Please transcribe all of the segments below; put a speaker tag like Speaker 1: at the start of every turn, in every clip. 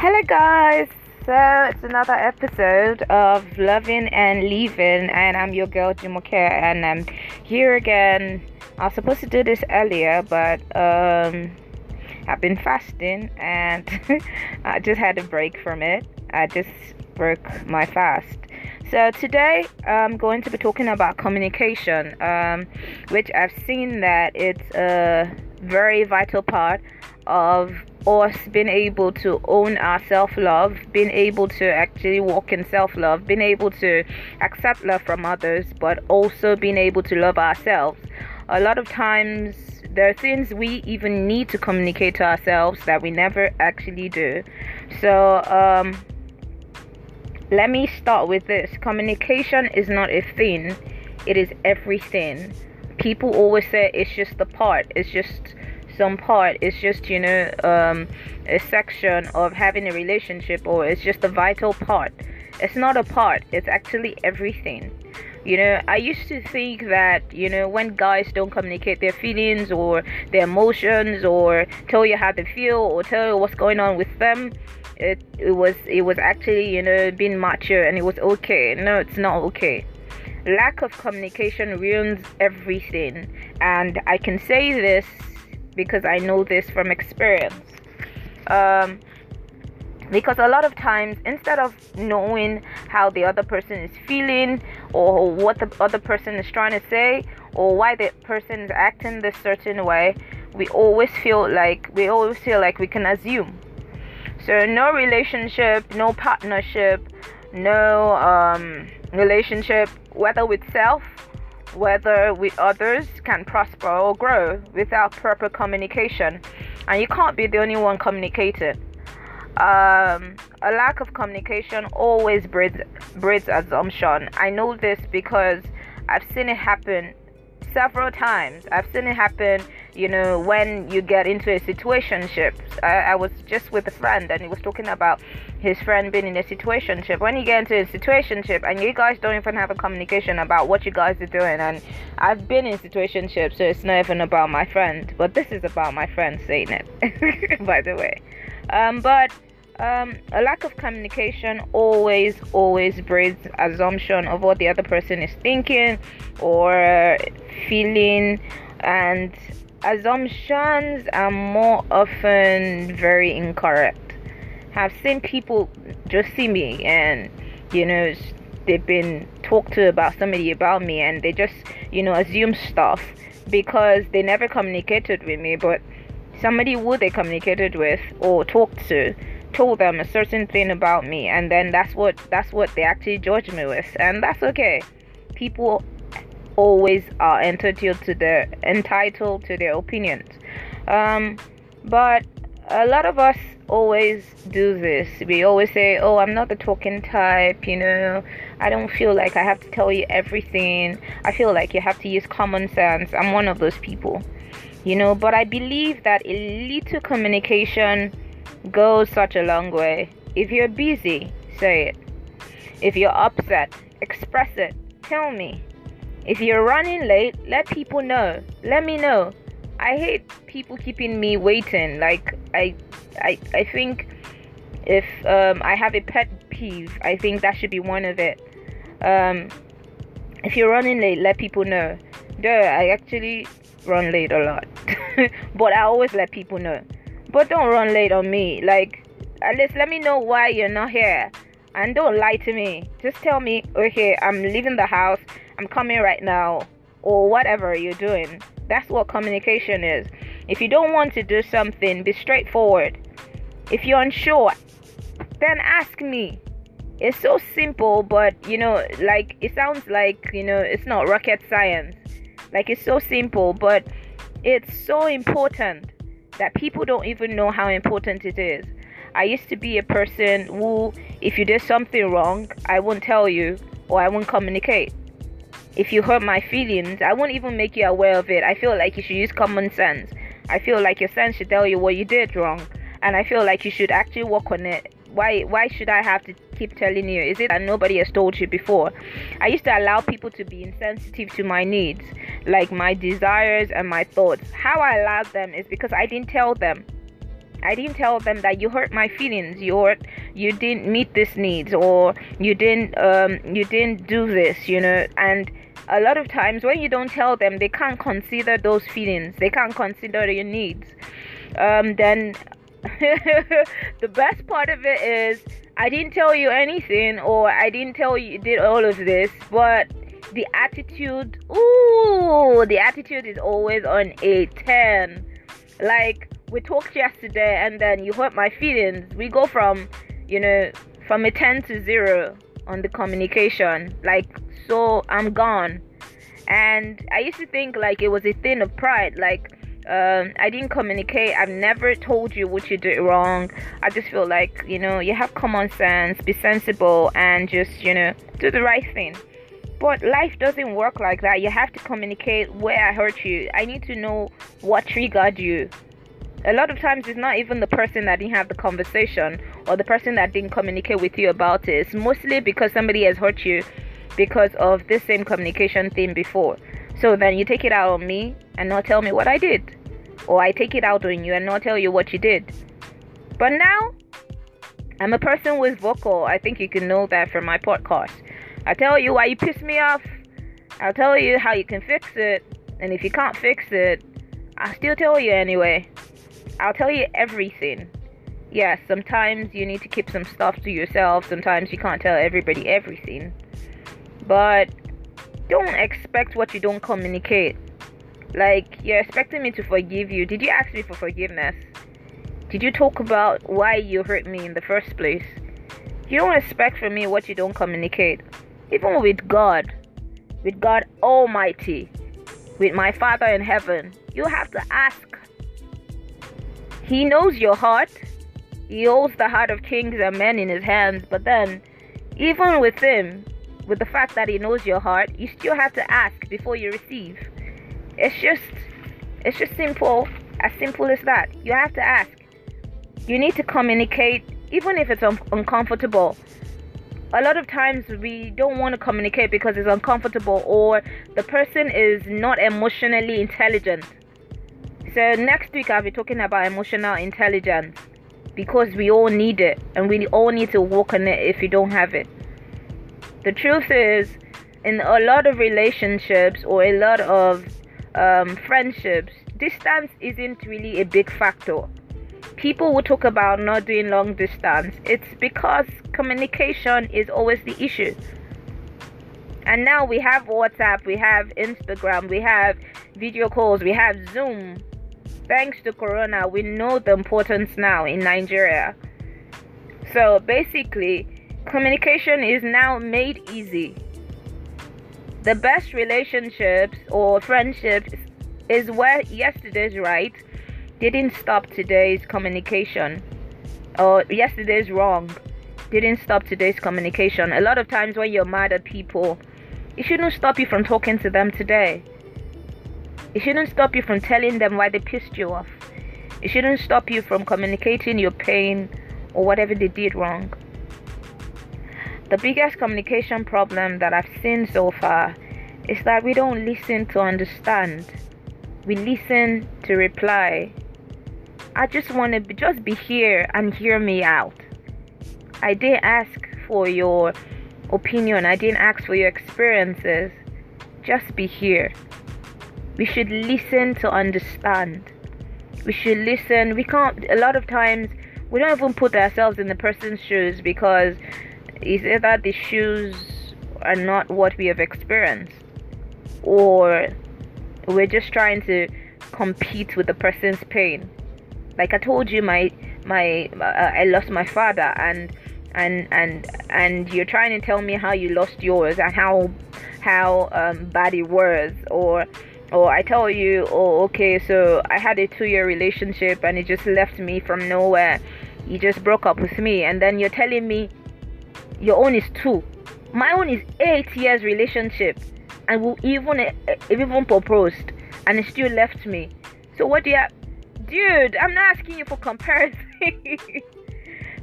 Speaker 1: Hello, guys. So it's another episode of Loving and Leaving, and I'm your girl Jumoke, and I'm here again. I was supposed to do this earlier, but um, I've been fasting, and I just had a break from it. I just broke my fast. So today I'm going to be talking about communication, um, which I've seen that it's a very vital part of us being able to own our self love, being able to actually walk in self love, being able to accept love from others, but also being able to love ourselves. A lot of times, there are things we even need to communicate to ourselves that we never actually do. So, um, let me start with this communication is not a thing, it is everything. People always say it's just the part, it's just some part it's just you know um, a section of having a relationship or it's just a vital part. It's not a part it's actually everything. You know i used to think that you know when guys don't communicate their feelings or their emotions or tell you how they feel or tell you what's going on with them it, it was it was actually you know being mature and it was okay. No it's not okay. Lack of communication ruins everything. And i can say this because I know this from experience. Um, because a lot of times, instead of knowing how the other person is feeling or what the other person is trying to say or why the person is acting this certain way, we always feel like we always feel like we can assume. So no relationship, no partnership, no um, relationship, whether with self whether with others can prosper or grow without proper communication. And you can't be the only one communicating. Um, a lack of communication always breeds, breeds assumption. I know this because I've seen it happen several times. I've seen it happen, you know, when you get into a situationship. I, I was just with a friend and he was talking about his friend being in a situationship. When you get into a situationship and you guys don't even have a communication about what you guys are doing, and I've been in situationship, so it's not even about my friend, but this is about my friend saying it, by the way. Um, but um, a lack of communication always always breeds assumption of what the other person is thinking or feeling and assumptions are more often very incorrect. I've seen people just see me and you know they've been talked to about somebody about me and they just you know assume stuff because they never communicated with me but somebody who they communicated with or talked to told them a certain thing about me and then that's what that's what they actually judge me with and that's okay. People always are entitled to their entitled to their opinions um, but a lot of us always do this we always say oh i'm not the talking type you know i don't feel like i have to tell you everything i feel like you have to use common sense i'm one of those people you know but i believe that a little communication goes such a long way. If you're busy, say it. If you're upset, express it. Tell me. If you're running late, let people know. Let me know. I hate people keeping me waiting. Like I I I think if um, I have a pet peeve, I think that should be one of it. Um, if you're running late, let people know. Duh, I actually run late a lot, but I always let people know. But don't run late on me. Like, at least let me know why you're not here. And don't lie to me. Just tell me, okay, I'm leaving the house. I'm coming right now. Or whatever you're doing. That's what communication is. If you don't want to do something, be straightforward. If you're unsure, then ask me. It's so simple, but you know, like it sounds like, you know, it's not rocket science. Like it's so simple, but it's so important that people don't even know how important it is. I used to be a person who, if you did something wrong, I won't tell you or I won't communicate. If you hurt my feelings, I won't even make you aware of it. I feel like you should use common sense. I feel like your sense should tell you what you did wrong. And I feel like you should actually work on it why why should I have to keep telling you? Is it that nobody has told you before? I used to allow people to be insensitive to my needs, like my desires and my thoughts. How I allowed them is because I didn't tell them. I didn't tell them that you hurt my feelings. You hurt, you didn't meet these needs, or you didn't um, you didn't do this. You know, and a lot of times when you don't tell them, they can't consider those feelings. They can't consider your needs. Um, then the best part of it is I didn't tell you anything, or I didn't tell you, you did all of this, but the attitude, ooh, the attitude is always on a 10. Like, we talked yesterday and then you hurt my feelings. We go from, you know, from a 10 to 0 on the communication. Like, so I'm gone. And I used to think like it was a thing of pride. Like, um, I didn't communicate. I've never told you what you did wrong. I just feel like, you know, you have common sense, be sensible, and just, you know, do the right thing. But life doesn't work like that. You have to communicate where I hurt you. I need to know what triggered you a lot of times it's not even the person that didn't have the conversation or the person that didn't communicate with you about it. It's mostly because somebody has hurt you because of this same communication thing before. So then you take it out on me and not tell me what I did. Or I take it out on you and not tell you what you did. But now I'm a person with vocal. I think you can know that from my podcast. I tell you why you piss me off. I'll tell you how you can fix it. And if you can't fix it, I'll still tell you anyway. I'll tell you everything. Yes, sometimes you need to keep some stuff to yourself. Sometimes you can't tell everybody everything. But don't expect what you don't communicate. Like, you're expecting me to forgive you. Did you ask me for forgiveness? Did you talk about why you hurt me in the first place? You don't expect from me what you don't communicate. Even with God, with God Almighty, with my Father in heaven, you have to ask he knows your heart. He holds the heart of kings and men in his hands. But then, even with him, with the fact that he knows your heart, you still have to ask before you receive. It's just, it's just simple, as simple as that. You have to ask. You need to communicate, even if it's un- uncomfortable. A lot of times we don't want to communicate because it's uncomfortable or the person is not emotionally intelligent so next week I'll be talking about emotional intelligence because we all need it and we all need to work on it if you don't have it. The truth is, in a lot of relationships or a lot of um, friendships, distance isn't really a big factor. People will talk about not doing long distance. It's because communication is always the issue. And now we have WhatsApp, we have Instagram, we have video calls, we have Zoom, thanks to Corona, we know the importance now in Nigeria. So basically, communication is now made easy. The best relationships or friendships is where yesterday's right didn't stop today's communication, or yesterday's wrong didn't stop today's communication. A lot of times when you're mad at people, it shouldn't stop you from talking to them today. It shouldn't stop you from telling them why they pissed you off. It shouldn't stop you from communicating your pain or whatever they did wrong. The biggest communication problem that I've seen so far is that we don't listen to understand. We listen to reply. I just want to just be here and hear me out. I didn't ask for your opinion. I didn't ask for your experiences. Just be here. We should listen to understand. We should listen. We can't, a lot of times, we don't even put ourselves in the person's shoes because it's either the shoes are not what we have experienced or we're just trying to compete with the person's pain. Like I told you, my my uh, I lost my father, and and and and you're trying to tell me how you lost yours and how how um, bad it was, or or I tell you, oh, okay, so I had a two year relationship and it just left me from nowhere. You just broke up with me, and then you're telling me your own is two. My own is eight years relationship, and we even eh, eh, even proposed, and it still left me. So what do you, have? dude? I'm not asking you for comparison.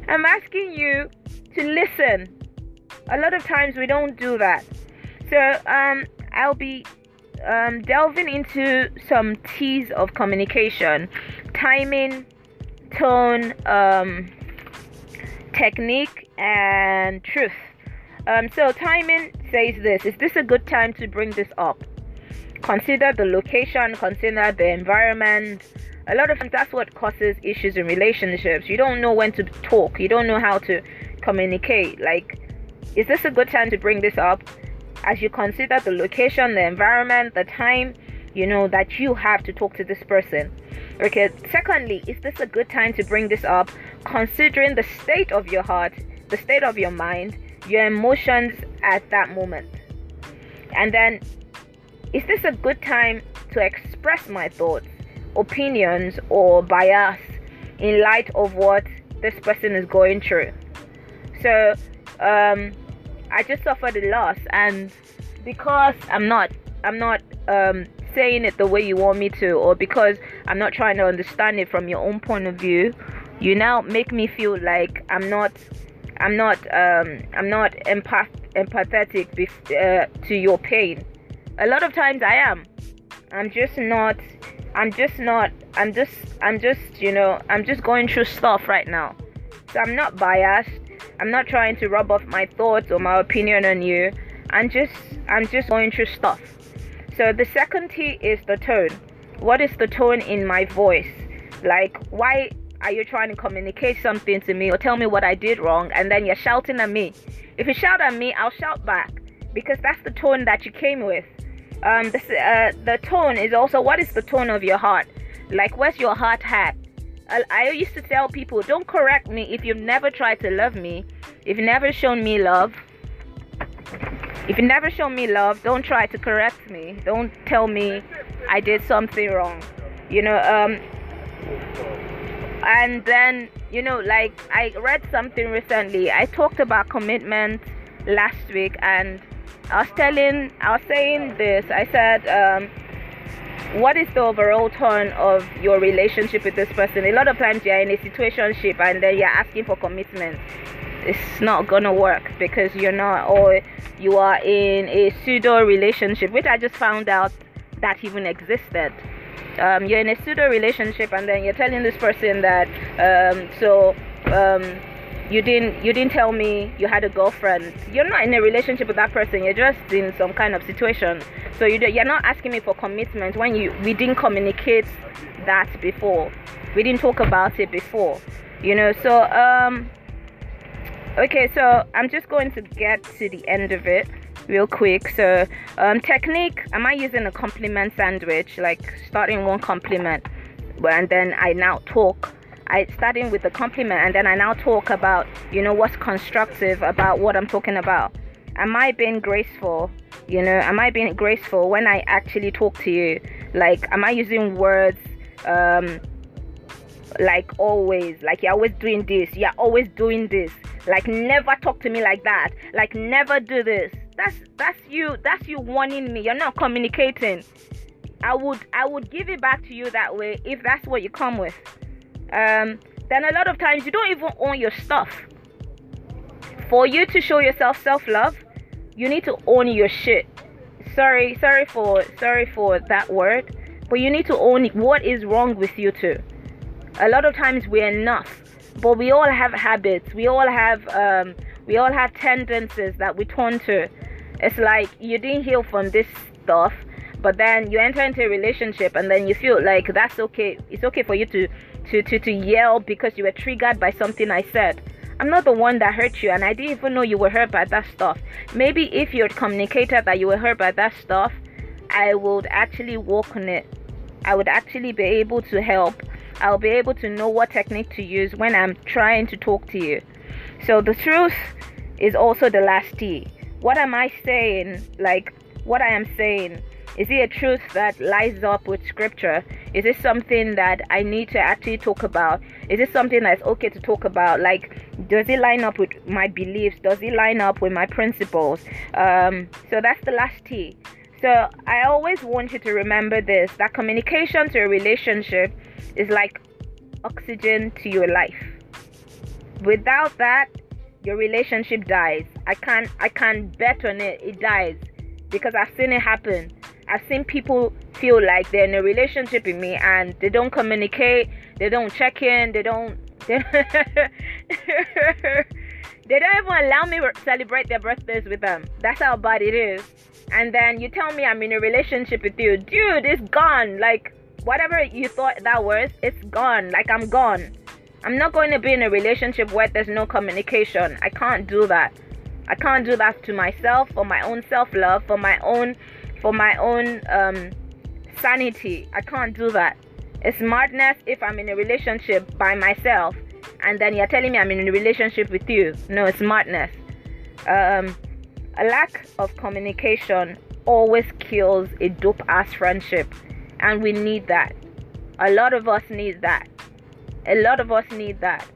Speaker 1: I'm asking you to listen. A lot of times we don't do that. So um, I'll be um, delving into some T's of communication, timing, tone, um, technique, and truth. Um, so timing says this: Is this a good time to bring this up? Consider the location, consider the environment. A lot of times that's what causes issues in relationships. You don't know when to talk. You don't know how to communicate. Like, is this a good time to bring this up? As you consider the location, the environment, the time, you know, that you have to talk to this person. Okay, secondly, is this a good time to bring this up considering the state of your heart, the state of your mind, your emotions at that moment? And then is this a good time to express my thoughts, opinions, or bias in light of what this person is going through? So, um, I just suffered a loss, and because I'm not, I'm not um, saying it the way you want me to, or because I'm not trying to understand it from your own point of view, you now make me feel like I'm not, I'm not, um, I'm not empath- empathetic bef- uh, to your pain a lot of times I am. I'm just not I'm just not I'm just I'm just, you know, I'm just going through stuff right now. So I'm not biased. I'm not trying to rub off my thoughts or my opinion on you. I'm just I'm just going through stuff. So the second T is the tone. What is the tone in my voice? Like why are you trying to communicate something to me or tell me what I did wrong and then you're shouting at me? If you shout at me, I'll shout back because that's the tone that you came with um, the, uh, the tone is also what is the tone of your heart? Like, where's your heart at? I, used to tell people, don't correct me if you've never tried to love me, if you've never shown me love. If you never shown me love, don't try to correct me. Don't tell me I did something wrong. You know, um, and then, you know, like I read something recently. I talked about commitment last week and I was telling, I was saying this. I said, um, what is the overall tone of your relationship with this person? A lot of times you're in a situationship and then you're asking for commitment. It's not gonna work because you're not, or you are in a pseudo relationship, which I just found out that even existed. Um, you're in a pseudo relationship and then you're telling this person that, um, so. Um, you didn't you didn't tell me you had a girlfriend. You're not in a relationship with that person. You're just in some kind of situation. So you you're not asking me for commitment when you we didn't communicate that before. We didn't talk about it before you know? So um okay so i'm just going to get to the end of it real quick. So um technique am i using a compliment sandwich? Like starting one compliment and then i now talk I starting with the compliment and then I now talk about, you know, what's constructive about what I'm talking about. Am I being graceful? You know, am I being graceful when I actually talk to you? Like, am I using words um, like always? Like, you're always doing this, you're always doing this. Like, never talk to me like that. Like, never do this. That's that's you. That's you warning me. You're not communicating. I would I would give it back to you that way if that's what you come with um, then a lot of times you don't even own your stuff. For you to show yourself self-love, you need to own your shit. Sorry, sorry for sorry for that word, but you need to own what is wrong with you too. A lot of times we're enough, but we all have habits. We all have um, we all have tendencies that we turn to. It's like you didn't heal from this stuff, but then you enter into a relationship and then you feel like that's okay. It's okay for you to to, to, to yell because you were triggered by something I said. I'm not the one that hurt you, and I didn't even know you were hurt by that stuff. Maybe if you had communicated that you were hurt by that stuff, I would actually work on it. I would actually be able to help. I'll be able to know what technique to use when I'm trying to talk to you. So the truth is also the last T. What am I saying? Like, what I am saying is it a truth that lies up with scripture? Is it something that I need to actually talk about? Is it something that's okay to talk about? Like, does it line up with my beliefs? Does it line up with my principles? Um, so that's the last T. So I always want you to remember this that communication to a relationship is like oxygen to your life. Without that, your relationship dies. I can't I can't bet on it. It dies because I've seen it happen. I've seen people feel like they're in a relationship with me and they don't communicate, they don't check in, they don't. They, they don't even allow me to celebrate their birthdays with them. That's how bad it is. And then you tell me I'm in a relationship with you, dude. It's gone. Like whatever you thought that was, it's gone. Like I'm gone. I'm not going to be in a relationship where there's no communication. I can't do that. I can't do that to myself for my own self-love, for my own for my own um, sanity. I can't do that. It's madness if I'm in a relationship by myself and then you're telling me I'm in a relationship with you. No, it's madness. Um, a lack of communication always kills a dope ass friendship, and we need that. A lot of us need that. A lot of us need that.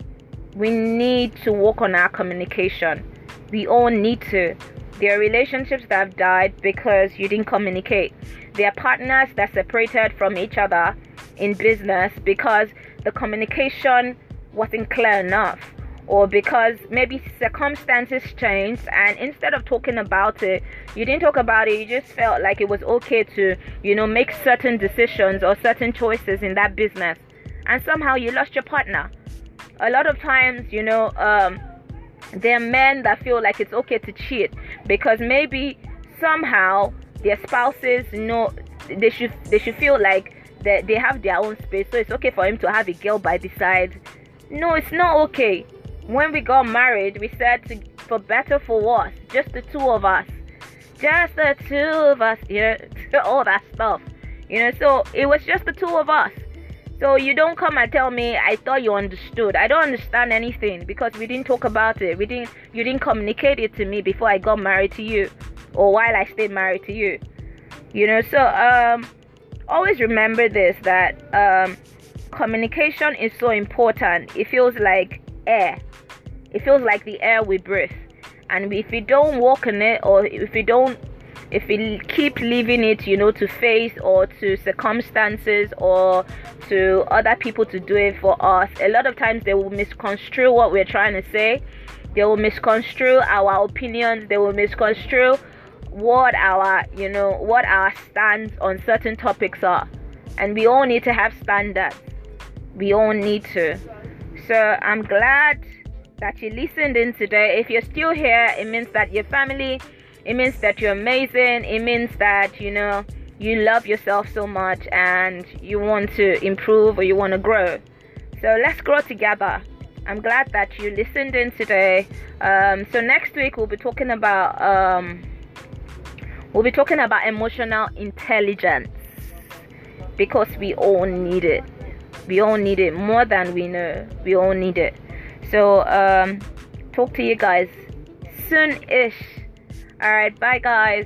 Speaker 1: We need to work on our communication. We all need to. There are relationships that have died because you didn't communicate. There are partners that separated from each other in business because the communication wasn't clear enough. Or because maybe circumstances changed and instead of talking about it you didn't talk about it you just felt like it was okay to you know make certain decisions or certain choices in that business. And somehow you lost your partner. A lot of times you know um, there are men that feel like it's okay to cheat because maybe somehow their spouses know they should they should feel like that they have their own space. So it's okay for him to have a girl by the side. No it's not okay. When we got married we said to, for better for worse just the two of us. Just the two of us you know all that stuff you know. So it was just the two of us so you don't come and tell me I thought you understood. I don't understand anything because we didn't talk about it. We didn't you didn't communicate it to me before I got married to you or while I stayed married to you. You know, so um always remember this that um communication is so important. It feels like air. It feels like the air we breathe. And if we don't walk in it or if we don't if we keep leaving it, you know, to face or to circumstances or to other people to do it for us, a lot of times they will misconstrue what we're trying to say. They will misconstrue our opinions. They will misconstrue what our, you know, what our stance on certain topics are. And we all need to have standards. We all need to. So I'm glad that you listened in today. If you're still here, it means that your family it means that you're amazing. It means that, you know, you love yourself so much and you want to improve or you want to grow. So let's grow together. I'm glad that you listened in today. Um, so next week we'll be talking about um, we'll be talking about emotional intelligence because we all need it. We all need it more than we know. We all need it. So um, talk to you guys soon-ish. Alright, bye guys.